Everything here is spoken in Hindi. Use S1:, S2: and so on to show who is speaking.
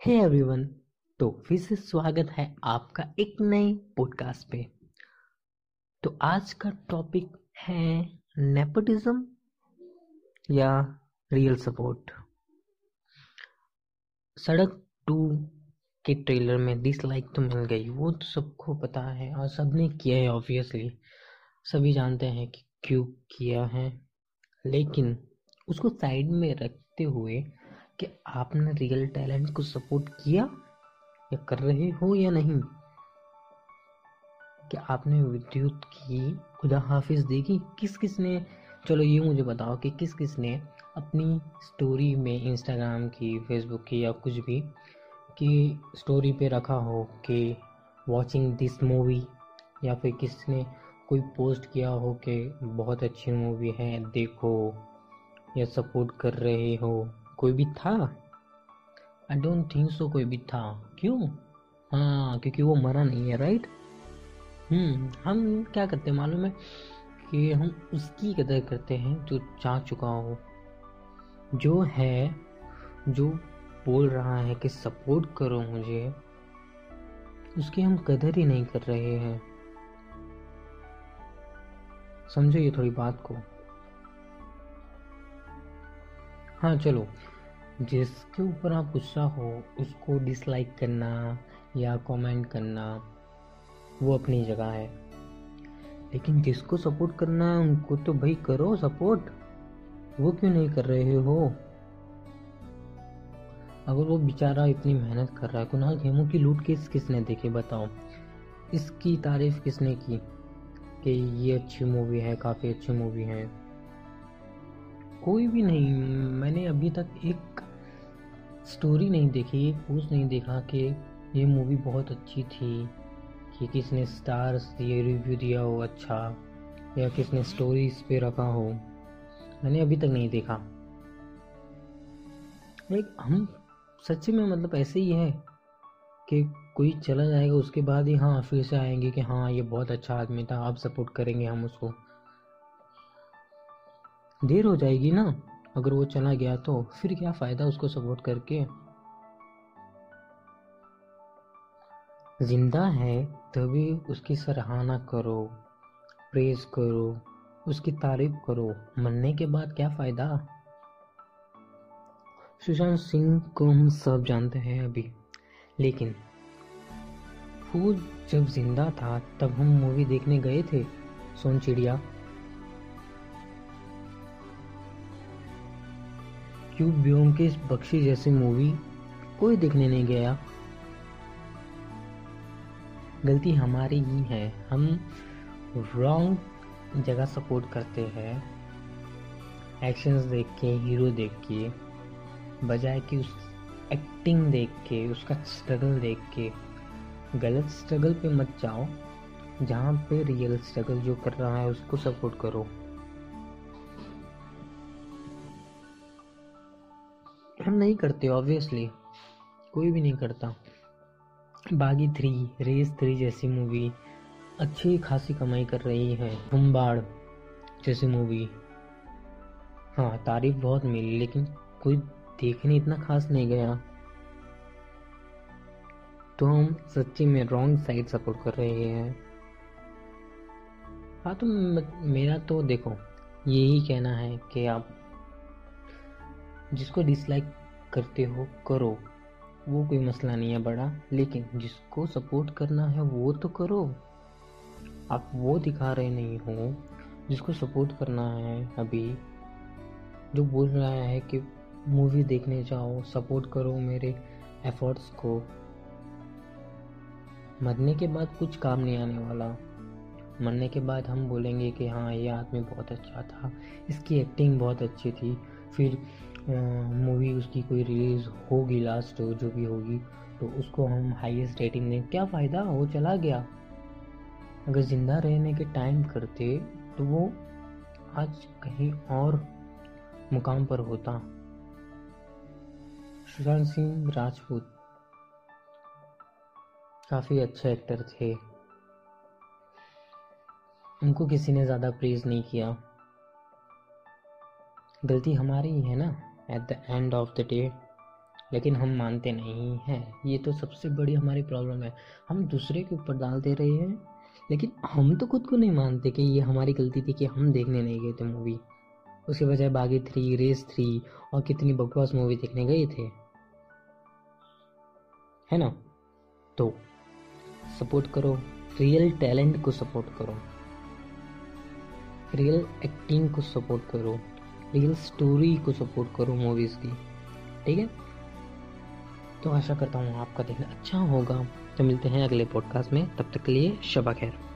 S1: हे एवरीवन तो फिर से स्वागत है आपका एक नए पॉडकास्ट पे। तो आज का टॉपिक है नेपोटिज्म या रियल सपोर्ट सड़क टू के ट्रेलर में डिसलाइक तो मिल गई, वो तो सबको पता है और सबने किया है ऑब्वियसली सभी जानते हैं कि क्यों किया है, लेकिन उसको साइड में रखते हुए कि आपने रियल टैलेंट को सपोर्ट किया या कर रहे हो या नहीं? कि आपने विद्युत की खुदा हाफिज देखी? किस किस ने चलो ये मुझे बताओ कि किस किस ने अपनी स्टोरी में इंस्टाग्राम की फेसबुक की या कुछ भी, की स्टोरी पे रखा हो कि वॉचिंग दिस मूवी या फिर किसने कोई पोस्ट किया हो कि बहुत अच्छी मूवी है, देखो या सपोर्ट कर रहे हो। कोई भी था? आई डोंट थिंक सो कोई भी था। क्यों? हाँ क्योंकि वो मरा नहीं है राइट हम्म हम क्या करते हैं मालूम है कि हम उसकी कदर करते हैं जो जा चुका हो। जो है, जो बोल रहा है कि सपोर्ट करो मुझे, उसकी हम कदर ही नहीं कर रहे हैं। समझो ये थोड़ी बात को। हाँ चलो। जिसके ऊपर आप गुस्सा हो, उसको डिसलाइक करना या कमेंट करना, वो अपनी जगह है। लेकिन जिसको सपोर्ट करना है, उनको तो भाई करो सपोर्ट वो क्यों नहीं कर रहे हो? अगर वो बेचारा इतनी मेहनत कर रहा है, कुनाल खेमू की लूट किस किसने देखी, बताओ? इसकी तारीफ़ किसने की? कि ये अच्छी मूवी है, काफ़ी अच्छी मूवी है। कोई भी नहीं, मैंने अभी तक एक स्टोरी नहीं देखी, एक पोस्ट नहीं देखा कि ये मूवी बहुत अच्छी थी, कि किसने स्टार्स दिए रिव्यू दिया हो अच्छा या किसने स्टोरीज पे रखा हो। मैंने अभी तक नहीं देखा। लाइक हम सच्ची में मतलब ऐसे ही है कि कोई चला जाएगा, उसके बाद ही हाँ फिर से आएँगे कि हाँ ये बहुत अच्छा आदमी था, आप सपोर्ट करेंगे हम उसको। देर हो जाएगी ना? अगर वो चला गया तो फिर क्या फ़ायदा उसको सपोर्ट करके? ज़िंदा है तभी उसकी सराहना करो प्रेज करो, उसकी तारीफ़ करो। मरने के बाद क्या फ़ायदा? सुशांत सिंह को हम सब जानते हैं अभी। लेकिन वो जब ज़िंदा था तब हम मूवी देखने गए थे सोन चिड़िया ब्योमकेश बख्शी जैसी मूवी कोई देखने नहीं गया। गलती हमारी ही है। हम रॉन्ग जगह सपोर्ट करते हैं। एक्शंस देख के हीरो देख के, बजाय कि उस एक्टिंग देख के, उसका स्ट्रगल देख के, गलत स्ट्रगल पे मत जाओ। जहाँ पे रियल स्ट्रगल जो कर रहा है, उसको सपोर्ट करो। नहीं करते ऑब्वियसली कोई भी नहीं करता। बागी थ्री रेस थ्री जैसी मूवी अच्छी खासी कमाई कर रही है। हुम्बाड़ जैसी मूवी हाँ तारीफ़ बहुत मिली, लेकिन कोई देखने इतना खास नहीं गया। तो हम सच्ची में रॉन्ग साइड सपोर्ट कर रहे हैं। हाँ तो मेरा तो देखो, यही कहना है कि आप जिसको डिसलाइक करते हो, करो। वो कोई मसला नहीं है बड़ा, लेकिन जिसको सपोर्ट करना है, वो तो करो। आप वो दिखा रहे नहीं हो, जिसको सपोर्ट करना है अभी, जो बोल रहा है कि मूवी देखने जाओ सपोर्ट करो मेरे एफर्ट्स को। मरने के बाद कुछ काम नहीं आने वाला। मरने के बाद हम बोलेंगे कि हाँ ये आदमी बहुत अच्छा था, इसकी एक्टिंग बहुत अच्छी थी। फिर मूवी उसकी कोई रिलीज़ होगी लास्ट जो भी होगी तो उसको हम हाईएस्ट रेटिंग दें। क्या फ़ायदा? वो चला गया। अगर ज़िंदा रहने के टाइम करते तो वो आज कहीं और मुकाम पर होता। सुशांत सिंह राजपूत काफ़ी अच्छे एक्टर थे। उनको किसी ने ज़्यादा प्रेज नहीं किया। गलती हमारी ही है ना? At the end of the day लेकिन हम मानते नहीं हैं। ये तो सबसे बड़ी हमारी प्रॉब्लम है। हम दूसरे के ऊपर डाल दे रहे हैं। लेकिन हम तो खुद को नहीं मानते कि ये हमारी गलती थी कि हम देखने नहीं गए थे मूवी उसके बजाय बागी थ्री, रेस थ्री और कितनी बकवास मूवी देखने गए थे। है ना? तो सपोर्ट करो। रियल टैलेंट को सपोर्ट करो। रियल एक्टिंग को सपोर्ट करो। रियल स्टोरी को सपोर्ट करो मूवीज़ की, ठीक है? तो आशा करता हूँ आपका देखना अच्छा होगा। तो मिलते हैं अगले पॉडकास्ट में। तब तक के लिए शबा खैर।